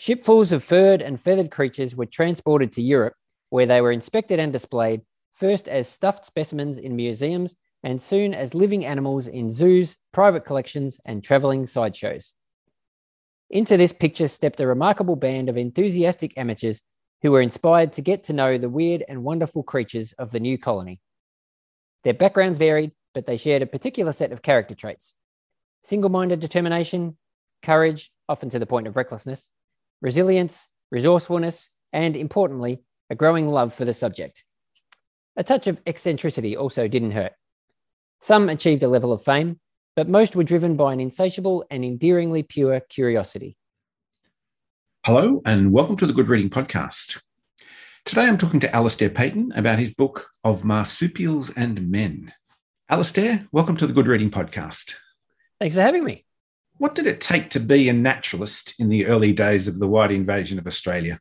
Shipfuls of furred and feathered creatures were transported to Europe, where they were inspected and displayed, first as stuffed specimens in museums and soon as living animals in zoos, private collections, and travelling sideshows. Into this picture stepped a remarkable band of enthusiastic amateurs who were inspired to get to know the weird and wonderful creatures of the new colony. Their backgrounds varied, but they shared a particular set of character traits single minded determination, courage, often to the point of recklessness, resilience, resourcefulness, and importantly, a growing love for the subject. A touch of eccentricity also didn't hurt. Some achieved a level of fame, but most were driven by an insatiable and endearingly pure curiosity. Hello, and welcome to the Good Reading Podcast. Today I'm talking to Alistair Paton about his book of Marsupials and Men. Alistair, welcome to the Good Reading Podcast. Thanks for having me. What did it take to be a naturalist in the early days of the white invasion of Australia?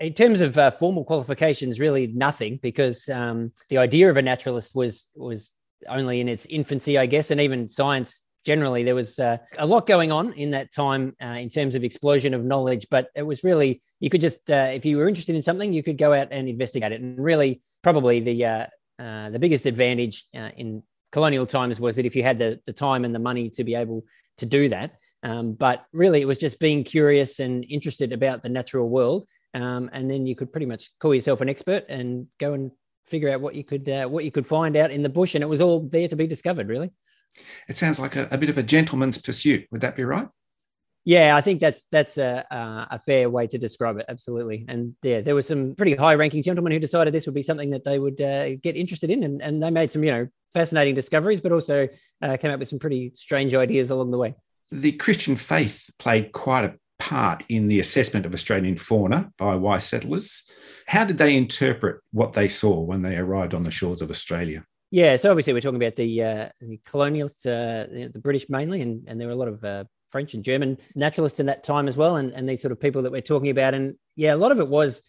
In terms of uh, formal qualifications, really nothing, because um, the idea of a naturalist was was only in its infancy, I guess, and even science generally. There was uh, a lot going on in that time uh, in terms of explosion of knowledge, but it was really you could just uh, if you were interested in something, you could go out and investigate it. And really, probably the uh, uh, the biggest advantage in colonial times was that if you had the, the time and the money to be able to do that. Um, but really, it was just being curious and interested about the natural world. Um, and then you could pretty much call yourself an expert and go and figure out what you could uh, what you could find out in the bush, and it was all there to be discovered. Really, it sounds like a, a bit of a gentleman's pursuit. Would that be right? Yeah, I think that's that's a, a fair way to describe it. Absolutely, and yeah, there were some pretty high-ranking gentlemen who decided this would be something that they would uh, get interested in, and, and they made some you know fascinating discoveries, but also uh, came up with some pretty strange ideas along the way. The Christian faith played quite a part in the assessment of Australian fauna by white settlers. How did they interpret what they saw when they arrived on the shores of Australia? Yeah, so obviously we're talking about the, uh, the colonials, uh, the British mainly, and, and there were a lot of uh, French and German naturalists in that time as well, and, and these sort of people that we're talking about. And yeah, a lot of it was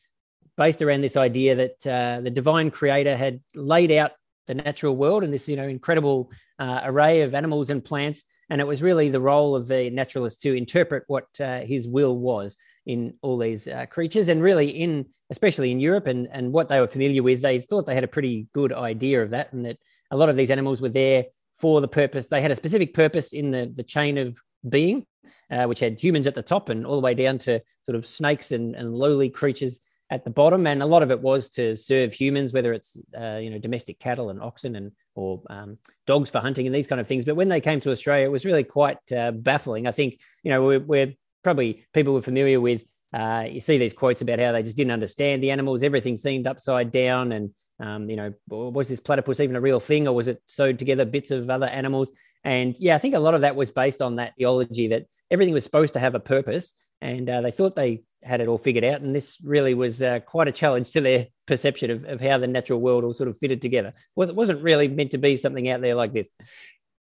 based around this idea that uh, the divine creator had laid out the natural world and this you know incredible uh, array of animals and plants. And it was really the role of the naturalist to interpret what uh, his will was in all these uh, creatures. And really in especially in europe and, and what they were familiar with they thought they had a pretty good idea of that and that a lot of these animals were there for the purpose. They had a specific purpose in the, the chain of being, uh, which had humans at the top and all the way down to sort of snakes and, and lowly creatures at the bottom. And a lot of it was to serve humans, whether it's uh, you know domestic cattle and oxen and or um, dogs for hunting and these kind of things. But when they came to Australia, it was really quite uh, baffling. I think you know we're, we're probably people were familiar with. Uh, you see these quotes about how they just didn't understand the animals. Everything seemed upside down, and um, you know, was this platypus even a real thing, or was it sewed together bits of other animals? And yeah, I think a lot of that was based on that theology that everything was supposed to have a purpose, and uh, they thought they had it all figured out. And this really was uh, quite a challenge to their perception of, of how the natural world all sort of fitted together. Well, it wasn't really meant to be something out there like this.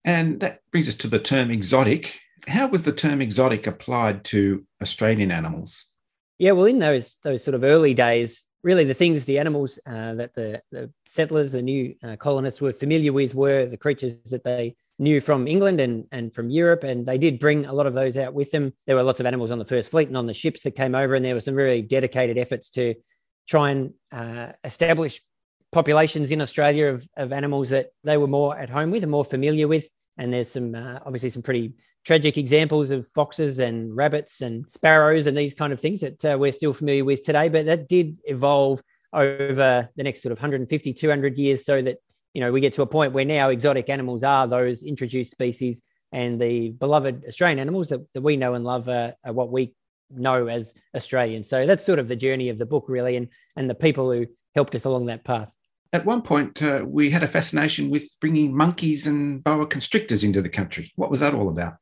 And that brings us to the term exotic. How was the term exotic applied to Australian animals? Yeah, well, in those those sort of early days, really the things, the animals uh, that the, the, settlers, the new uh, colonists were familiar with were the creatures that they knew from England and, and from Europe. And they did bring a lot of those out with them. There were lots of animals on the first fleet and on the ships that came over. And there were some really dedicated efforts to try and uh, establish populations in Australia of, of animals that they were more at home with and more familiar with. And there's some uh, obviously some pretty tragic examples of foxes and rabbits and sparrows and these kind of things that uh, we're still familiar with today. But that did evolve over the next sort of 150, 200 years so that, you know, we get to a point where now exotic animals are those introduced species and the beloved Australian animals that, that we know and love are, are what we know as Australians. So that's sort of the journey of the book, really, and, and the people who helped us along that path at one point, uh, we had a fascination with bringing monkeys and boa constrictors into the country. What was that all about?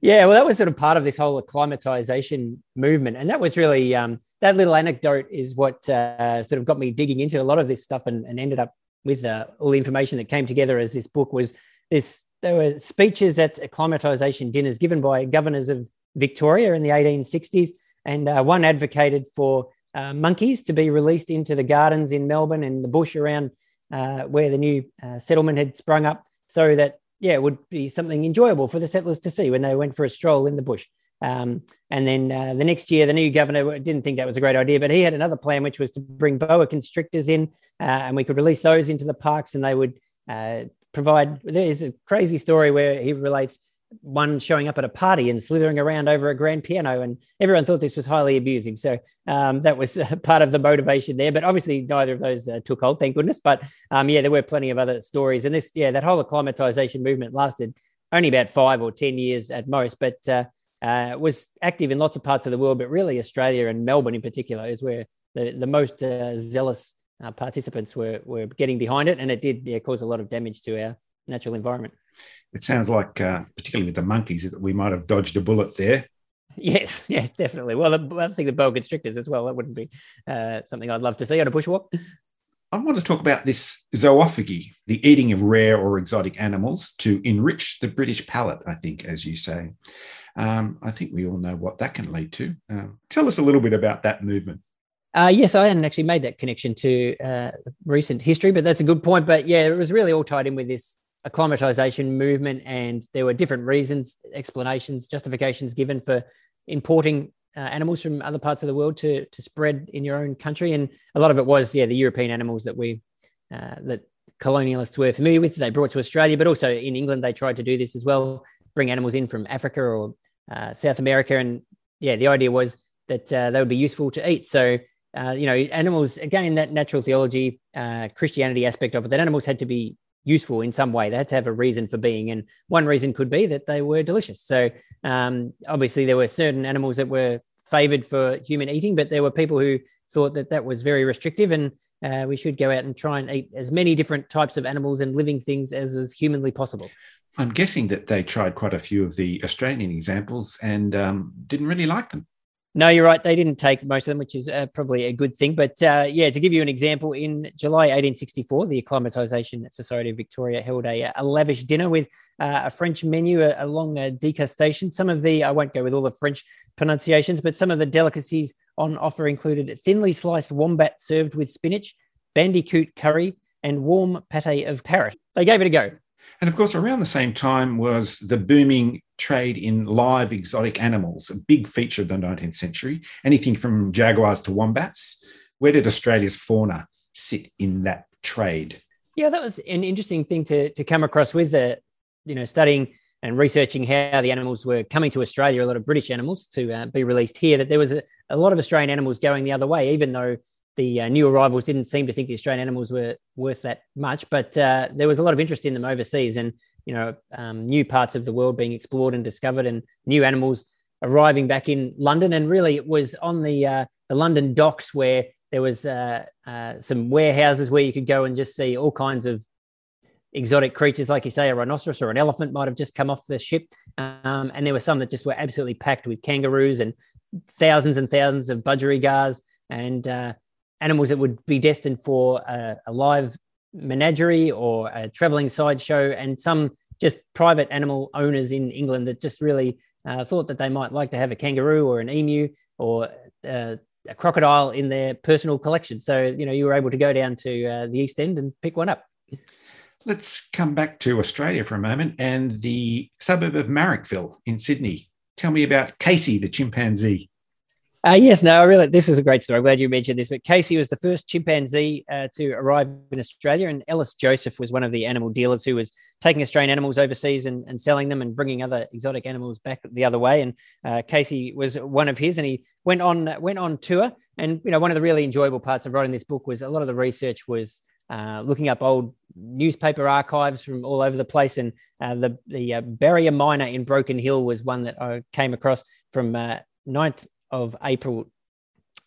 Yeah, well, that was sort of part of this whole acclimatization movement, and that was really um, that little anecdote is what uh, sort of got me digging into a lot of this stuff, and, and ended up with uh, all the information that came together as this book was this. There were speeches at acclimatization dinners given by governors of Victoria in the 1860s, and uh, one advocated for uh, monkeys to be released into the gardens in Melbourne and the bush around uh, where the new uh, settlement had sprung up, so that yeah, it would be something enjoyable for the settlers to see when they went for a stroll in the bush. Um, and then uh, the next year, the new governor didn't think that was a great idea, but he had another plan, which was to bring boa constrictors in, uh, and we could release those into the parks, and they would uh, provide. There's a crazy story where he relates one showing up at a party and slithering around over a grand piano, and everyone thought this was highly amusing. So um, that was part of the motivation there. But obviously, neither of those uh, took hold, thank goodness. But um, yeah, there were plenty of other stories, and this, yeah, that whole acclimatization movement lasted only about five or ten years at most, but uh, uh, was active in lots of parts of the world. But really, Australia and Melbourne in particular is where the the most uh, zealous uh, participants were were getting behind it, and it did yeah, cause a lot of damage to our natural environment it sounds like, uh, particularly with the monkeys, that we might have dodged a bullet there. Yes, yes, definitely. Well, the, I think the boa constrictors as well. That wouldn't be uh, something I'd love to see on a bushwalk. I want to talk about this zoophagy, the eating of rare or exotic animals to enrich the British palate, I think, as you say. Um, I think we all know what that can lead to. Um, tell us a little bit about that movement. Uh, yes, I hadn't actually made that connection to uh, recent history, but that's a good point. But yeah, it was really all tied in with this acclimatization movement, and there were different reasons, explanations, justifications given for importing uh, animals from other parts of the world to to spread in your own country, and a lot of it was yeah the European animals that we uh, that colonialists were familiar with. They brought to Australia, but also in England they tried to do this as well, bring animals in from Africa or uh, South America, and yeah, the idea was that uh, they would be useful to eat. So. Uh, you know, animals again. That natural theology, uh, Christianity aspect of it. That animals had to be useful in some way. They had to have a reason for being, and one reason could be that they were delicious. So um, obviously, there were certain animals that were favored for human eating, but there were people who thought that that was very restrictive, and uh, we should go out and try and eat as many different types of animals and living things as was humanly possible. I'm guessing that they tried quite a few of the Australian examples and um, didn't really like them. No, you're right. They didn't take most of them, which is uh, probably a good thing. But uh, yeah, to give you an example, in July 1864, the Acclimatisation Society of Victoria held a, a lavish dinner with uh, a French menu along a degustation. Some of the, I won't go with all the French pronunciations, but some of the delicacies on offer included thinly sliced wombat served with spinach, bandicoot curry, and warm pate of parrot. They gave it a go. And of course, around the same time was the booming trade in live exotic animals, a big feature of the 19th century, anything from jaguars to wombats. Where did Australia's fauna sit in that trade? Yeah, that was an interesting thing to, to come across with the, you know, studying and researching how the animals were coming to Australia, a lot of British animals to uh, be released here, that there was a, a lot of Australian animals going the other way, even though the uh, new arrivals didn't seem to think the Australian animals were worth that much, but uh, there was a lot of interest in them overseas, and you know, um, new parts of the world being explored and discovered, and new animals arriving back in London. And really, it was on the uh, the London docks where there was uh, uh, some warehouses where you could go and just see all kinds of exotic creatures, like you say, a rhinoceros or an elephant might have just come off the ship. Um, and there were some that just were absolutely packed with kangaroos and thousands and thousands of budgerigars and uh, animals that would be destined for a, a live menagerie or a traveling sideshow, and some just private animal owners in England that just really uh, thought that they might like to have a kangaroo or an emu or uh, a crocodile in their personal collection. So, you know, you were able to go down to uh, the East End and pick one up. Let's come back to Australia for a moment and the suburb of Marrickville in Sydney. Tell me about Casey, the chimpanzee. Uh, yes, no, I really, this is a great story. I'm glad you mentioned this. But Casey was the first chimpanzee uh, to arrive in Australia, and Ellis Joseph was one of the animal dealers who was taking Australian animals overseas and, and selling them and bringing other exotic animals back the other way. And uh, Casey was one of his, and he went on went on tour. And you know, one of the really enjoyable parts of writing this book was a lot of the research was uh, looking up old newspaper archives from all over the place. And uh, the the uh, barrier miner in Broken Hill was one that I came across from uh, 9th, of April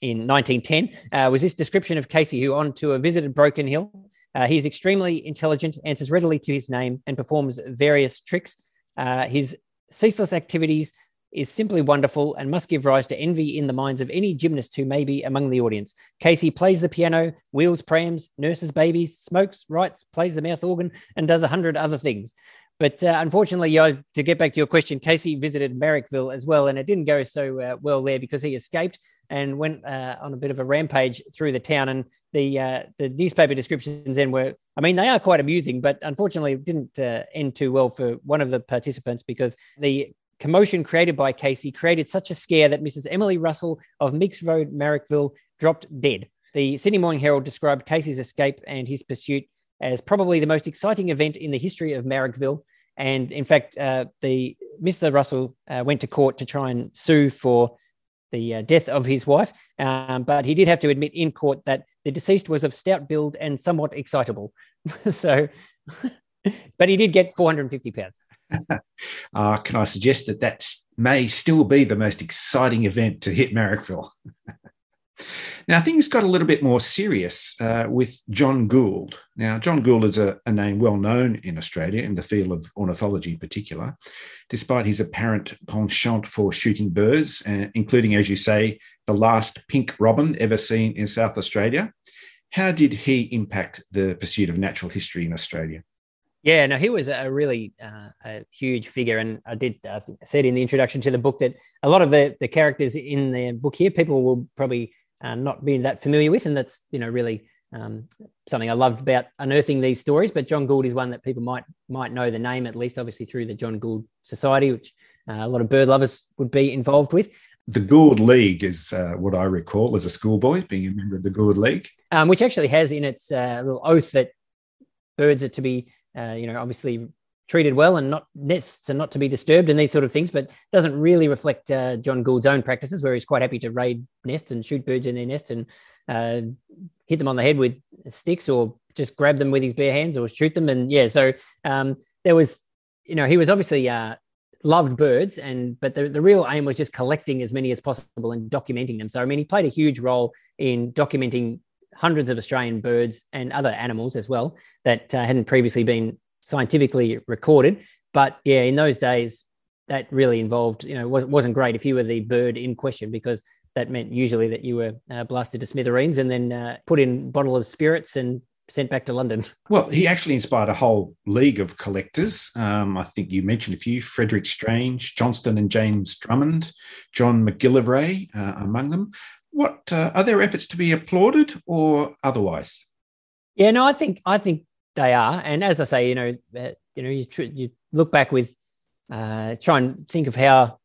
in 1910 uh, was this description of Casey, who on to a visit at Broken Hill. Uh, he is extremely intelligent, answers readily to his name, and performs various tricks. Uh, his ceaseless activities is simply wonderful and must give rise to envy in the minds of any gymnast who may be among the audience. Casey plays the piano, wheels prams, nurses babies, smokes, writes, plays the mouth organ, and does a hundred other things. But uh, unfortunately, to get back to your question, Casey visited Marrickville as well, and it didn't go so uh, well there because he escaped and went uh, on a bit of a rampage through the town. And the uh, the newspaper descriptions then were, I mean, they are quite amusing, but unfortunately, it didn't uh, end too well for one of the participants because the commotion created by Casey created such a scare that Mrs. Emily Russell of Meeks Road, Marrickville, dropped dead. The Sydney Morning Herald described Casey's escape and his pursuit as probably the most exciting event in the history of Marrickville. And in fact, uh, the Mr. Russell uh, went to court to try and sue for the uh, death of his wife, um, but he did have to admit in court that the deceased was of stout build and somewhat excitable. so, but he did get 450 pounds. uh, can I suggest that that may still be the most exciting event to hit Marrickville? Now, things got a little bit more serious uh, with John Gould. Now, John Gould is a, a, name well known in Australia in the field of ornithology in particular, despite his apparent penchant for shooting birds, uh, including, as you say, the last pink robin ever seen in South Australia. How did he impact the pursuit of natural history in Australia? Yeah, no, he was a really uh, a huge figure, and I did I said in the introduction to the book that a lot of the the characters in the book here, people will probably uh, not being that familiar with, and that's you know really um, something I loved about unearthing these stories. But John Gould is one that people might might know the name at least, obviously through the John Gould Society, which uh, a lot of bird lovers would be involved with. The Gould League is uh, what I recall as a schoolboy being a member of the Gould League, um, which actually has in its uh, little oath that birds are to be uh, you know, obviously treated well and not nests and not to be disturbed and these sort of things, but doesn't really reflect uh, John Gould's own practices, where he's quite happy to raid nests and shoot birds in their nests and uh, hit them on the head with sticks or just grab them with his bare hands or shoot them. And yeah, so um, there was, you know, he was obviously uh, loved birds and but the, the real aim was just collecting as many as possible and documenting them so i mean he played a huge role in documenting hundreds of Australian birds and other animals as well that uh, hadn't previously been scientifically recorded. But yeah, in those days, that really involved, you know, wasn't great if you were the bird in question because that meant usually that you were uh, blasted to smithereens and then uh, put in bottle of spirits and sent back to London. Well, he actually inspired a whole league of collectors. Um, I think you mentioned a few: Frederick Strange, Johnston and James Drummond, John McGillivray uh, among them what uh, are their efforts to be applauded or otherwise? Yeah, no, I think I think they are, and as I say, you know, uh, you know, you, tr- you look back with uh, try and think of how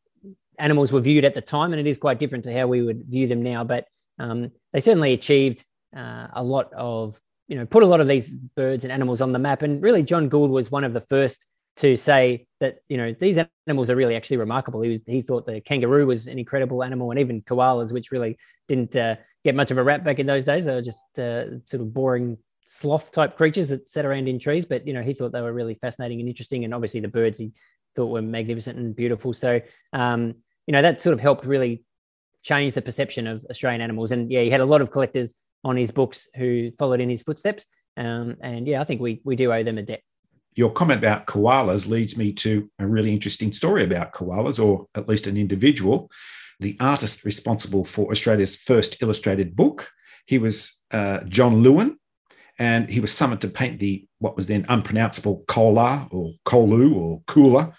animals were viewed at the time, and it is quite different to how we would view them now. But um, they certainly achieved uh, a lot of, you know, put a lot of these birds and animals on the map. And really, John Gould was one of the first to say that you know these animals are really actually remarkable. He was, he thought the kangaroo was an incredible animal, and even koalas, which really didn't uh, get much of a rap back in those days. They were just uh, sort of boring sloth type creatures that sat around in trees. But you know he thought they were really fascinating and interesting, and obviously the birds he thought were magnificent and beautiful. So um, you know that sort of helped really change the perception of Australian animals. And yeah, he had a lot of collectors on his books who followed in his footsteps. Um, and yeah, I think we we do owe them a debt your comment about koalas leads me to a really interesting story about koalas, or at least an individual. The artist responsible for Australia's first illustrated book, he was uh, John Lewin, and he was summoned to paint the what was then unpronounceable koala or kolu or kula,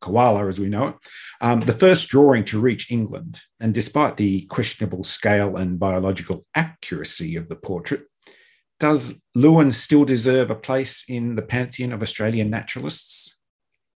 koala as we know it, um, the first drawing to reach England. And despite the questionable scale and biological accuracy of the portrait, does Lewin still deserve a place in the pantheon of Australian naturalists?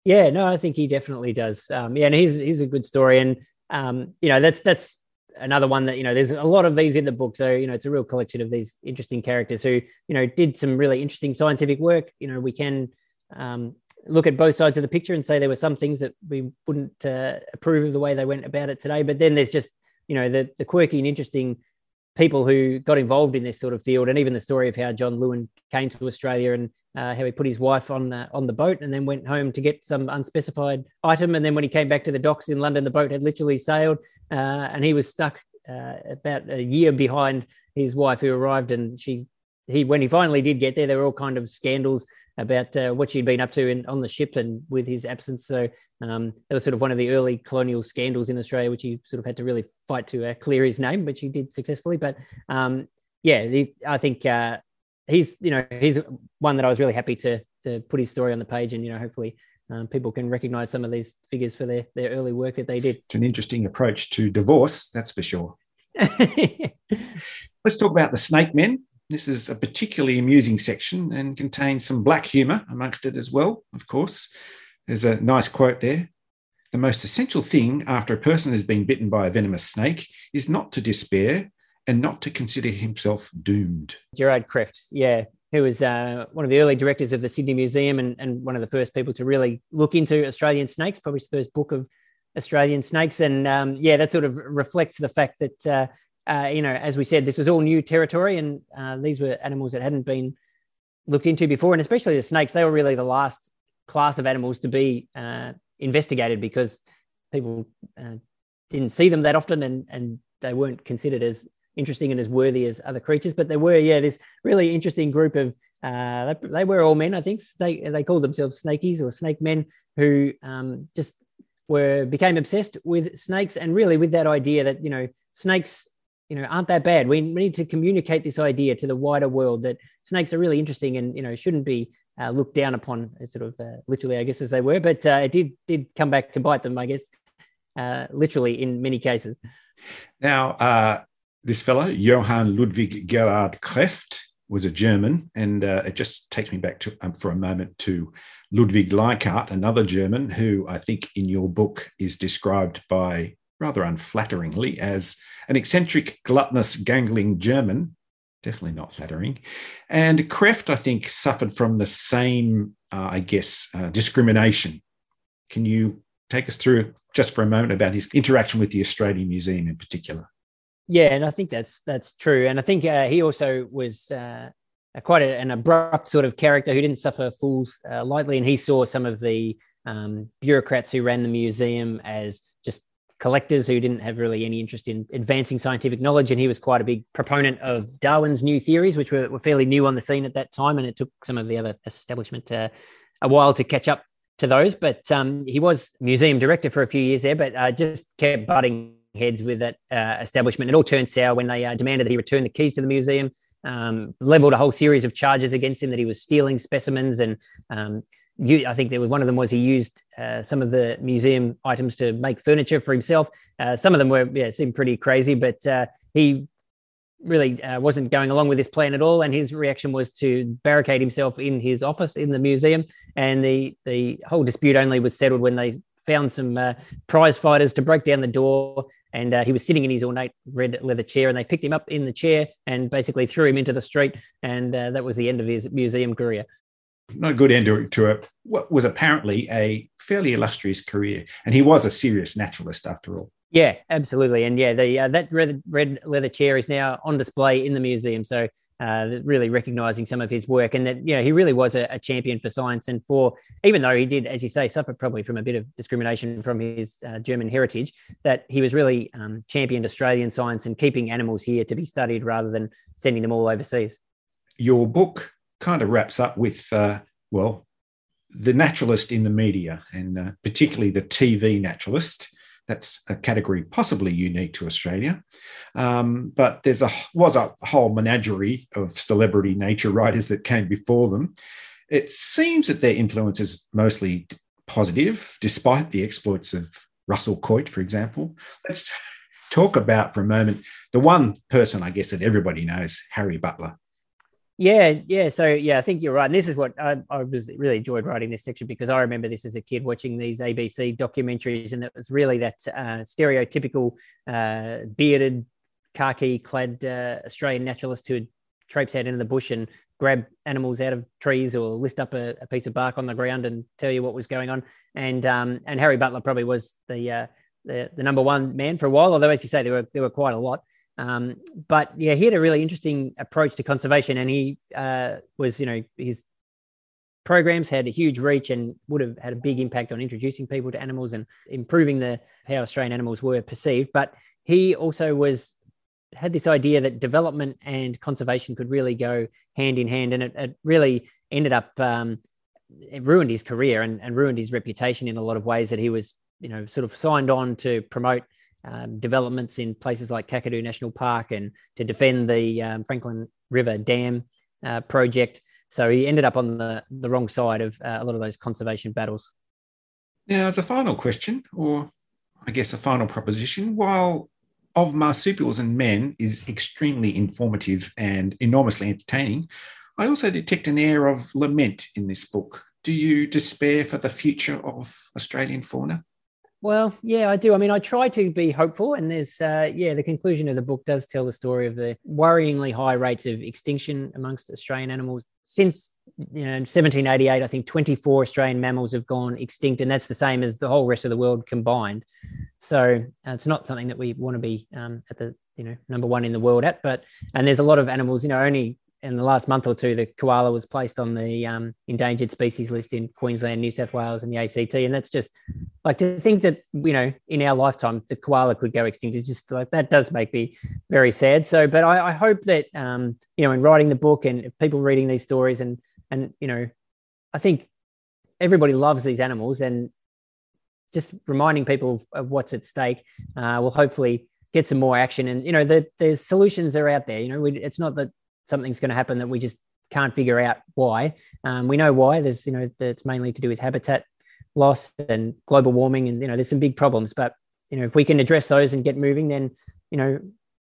Yeah, no, I think he definitely does. Um, yeah, and he's he's a good story, and um, you know that's that's another one that you know there's a lot of these in the book, so you know it's a real collection of these interesting characters who you know did some really interesting scientific work. You know, we can um, look at both sides of the picture and say there were some things that we wouldn't uh, approve of the way they went about it today, but then there's just you know the the quirky and interesting people who got involved in this sort of field, and even the story of how John Lewin came to Australia and uh, how he put his wife on uh, on the boat and then went home to get some unspecified item, and then when he came back to the docks in London, the boat had literally sailed, uh, and he was stuck uh, about a year behind his wife, who arrived, and she he when he finally did get there, there were all kind of scandals about uh, what she'd been up to in, on the ship and with his absence. So um, that was sort of one of the early colonial scandals in Australia, which he sort of had to really fight to uh, clear his name, which he did successfully. But um, yeah, the, I think uh, he's you know he's one that I was really happy to to put his story on the page, and you know hopefully. Um, people can recognize some of these figures for their, their early work that they did. It's an interesting approach to divorce, that's for sure. Let's talk about the snake men. This is a particularly amusing section and contains some black humour amongst it as well, of course. There's a nice quote there. The most essential thing after a person has been bitten by a venomous snake is not to despair and not to consider himself doomed. Gerard Krefft, yeah, who was uh, one of the early directors of the Sydney Museum and, and one of the first people to really look into Australian snakes, published the first book of Australian snakes. And um, yeah, that sort of reflects the fact that uh, uh, you know, as we said, this was all new territory, and uh, these were animals that hadn't been looked into before, and especially the snakes. They were really the last class of animals to be uh, investigated because people uh, didn't see them that often, and and they weren't considered as interesting and as worthy as other creatures. But there were, yeah, this really interesting group of. Uh, they, they, were all men, I think. They they called themselves snakies or snake men, who um, just were became obsessed with snakes, and really with that idea that you know snakes you know aren't that bad? We need to communicate this idea to the wider world that snakes are really interesting and you know shouldn't be uh, looked down upon sort of uh, literally i guess as they were but uh, it did did come back to bite them i guess uh, literally in many cases. Now uh, this fellow johann ludwig gerhard krefft was a german and uh, it just takes me back to um, for a moment to ludwig leichhardt another german who i think in your book is described by rather unflatteringly as an eccentric, gluttonous, gangling German. Definitely not flattering. And Krefft, I think, suffered from the same, uh, I guess, uh, discrimination. Can you take us through just for a moment about his interaction with the Australian Museum in particular? Yeah, and I think that's that's true. And I think uh, he also was uh, quite a, an abrupt sort of character who didn't suffer fools uh, lightly, and he saw some of the um, bureaucrats who ran the museum as collectors who didn't have really any interest in advancing scientific knowledge. And he was quite a big proponent of Darwin's new theories, which were, were fairly new on the scene at that time. And it took some of the other establishment uh, a while to catch up to those. But um, he was museum director for a few years there, but uh, just kept butting heads with that uh, establishment. It all turned sour when they uh, demanded that he return the keys to the museum, um, leveled a whole series of charges against him that he was stealing specimens and um, I think there was one of them was he used uh, some of the museum items to make furniture for himself. Uh, some of them were yeah seemed pretty crazy, but uh, he really uh, wasn't going along with this plan at all. And his reaction was to barricade himself in his office in the museum. And the the whole dispute only was settled when they found some uh, prize fighters to break down the door. And uh, he was sitting in his ornate red leather chair, and they picked him up in the chair and basically threw him into the street. And that was the end of his museum career not a good end to, a, what was apparently a fairly illustrious career. And he was a serious naturalist after all. Yeah, absolutely. And yeah, the uh, that red, red leather chair is now on display in the museum. So uh, really recognizing some of his work and that, you know, he really was a, a, champion for science and for, even though he did, as you say, suffer probably from a bit of discrimination from his uh, German heritage, that he was really um, championed Australian science and keeping animals here to be studied rather than sending them all overseas. Your book kind of wraps up with, uh, well, the naturalist in the media, and uh, particularly the TV naturalist. That's a category possibly unique to Australia, um, but there's a was a whole menagerie of celebrity nature writers that came before them. It seems that their influence is mostly positive, despite the exploits of Russell Coight, for example. Let's talk about for a moment the one person I guess that everybody knows, Harry Butler. Yeah, yeah. So yeah, I think you're right. And this is what I, I was really enjoyed writing this section because I remember this as a kid watching these ABC documentaries, and it was really that uh, stereotypical uh, bearded, khaki-clad uh, Australian naturalist who'd traipse out into the bush and grab animals out of trees or lift up a, a, piece of bark on the ground and tell you what was going on. And um, and Harry Butler probably was the, uh, the the number one man for a while, although as you say, there were there were quite a lot. Um, but yeah, he had a really interesting approach to conservation, and he uh, was, you know, his programs had a huge reach and would have had a big impact on introducing people to animals and improving the how Australian animals were perceived. But he also was had this idea that development and conservation could really go hand in hand, and it, it really ended up um, it ruined his career and, and ruined his reputation in a lot of ways. That he was, you know, sort of signed on to promote um, developments in places like Kakadu National Park and to defend the um, Franklin River Dam uh, project. So he ended up on the the wrong side of uh, a lot of those conservation battles. Now, as a final question, or I guess a final proposition, while of marsupials and men is extremely informative and enormously entertaining, I also detect an air of lament in this book. Do you despair for the future of Australian fauna? Well, yeah, I do. I mean, I try to be hopeful, and there's, uh, yeah, the conclusion of the book does tell the story of the worryingly high rates of extinction amongst Australian animals since you know 1788. I think 24 Australian mammals have gone extinct, and that's the same as the whole rest of the world combined. So uh, it's not something that we want to be um, at the you know number one in the world at. But and there's a lot of animals. You know, only in the last month or two, the koala was placed on the um, endangered species list in Queensland, New South Wales, and the ACT. And that's just like to think that you know in our lifetime the koala could go extinct. It's just like that does make me very sad. So, but I, I hope that um, you know in writing the book and people reading these stories and and you know, I think everybody loves these animals and just reminding people of what's at stake uh, will hopefully get some more action. And you know, the, there's solutions are out there. You know, we, it's not that something's going to happen that we just can't figure out why. Um, we know why. There's, you know, it's mainly to do with habitat loss and global warming, and you know, there's some big problems. But you know, if we can address those and get moving, then you know,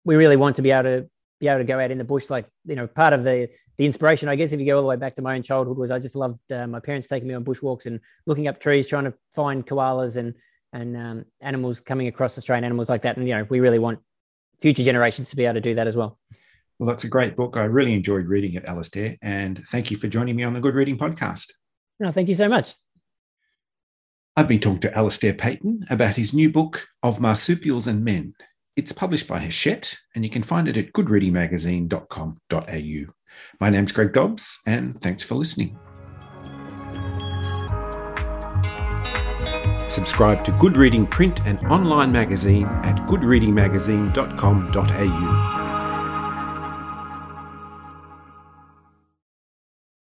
we really want to be able to be able to go out in the bush. Like you know, part of the the inspiration, I guess, if you go all the way back to my own childhood, was I just loved uh, my parents taking me on bushwalks and looking up trees, trying to find koalas and and um, animals coming across Australian animals like that. And you know, we really want future generations to be able to do that as well. Well, that's a great book. I really enjoyed reading it, Alistair. And thank you for joining me on the Good Reading Podcast. No, thank you so much. I've been talking to Alistair Paton about his new book, Of Marsupials and Men. It's published by Hachette, and you can find it at goodreadingmagazine.com.au. My name's Greg Dobbs, and thanks for listening. Subscribe to Good Reading print and online magazine at goodreadingmagazine.com.au.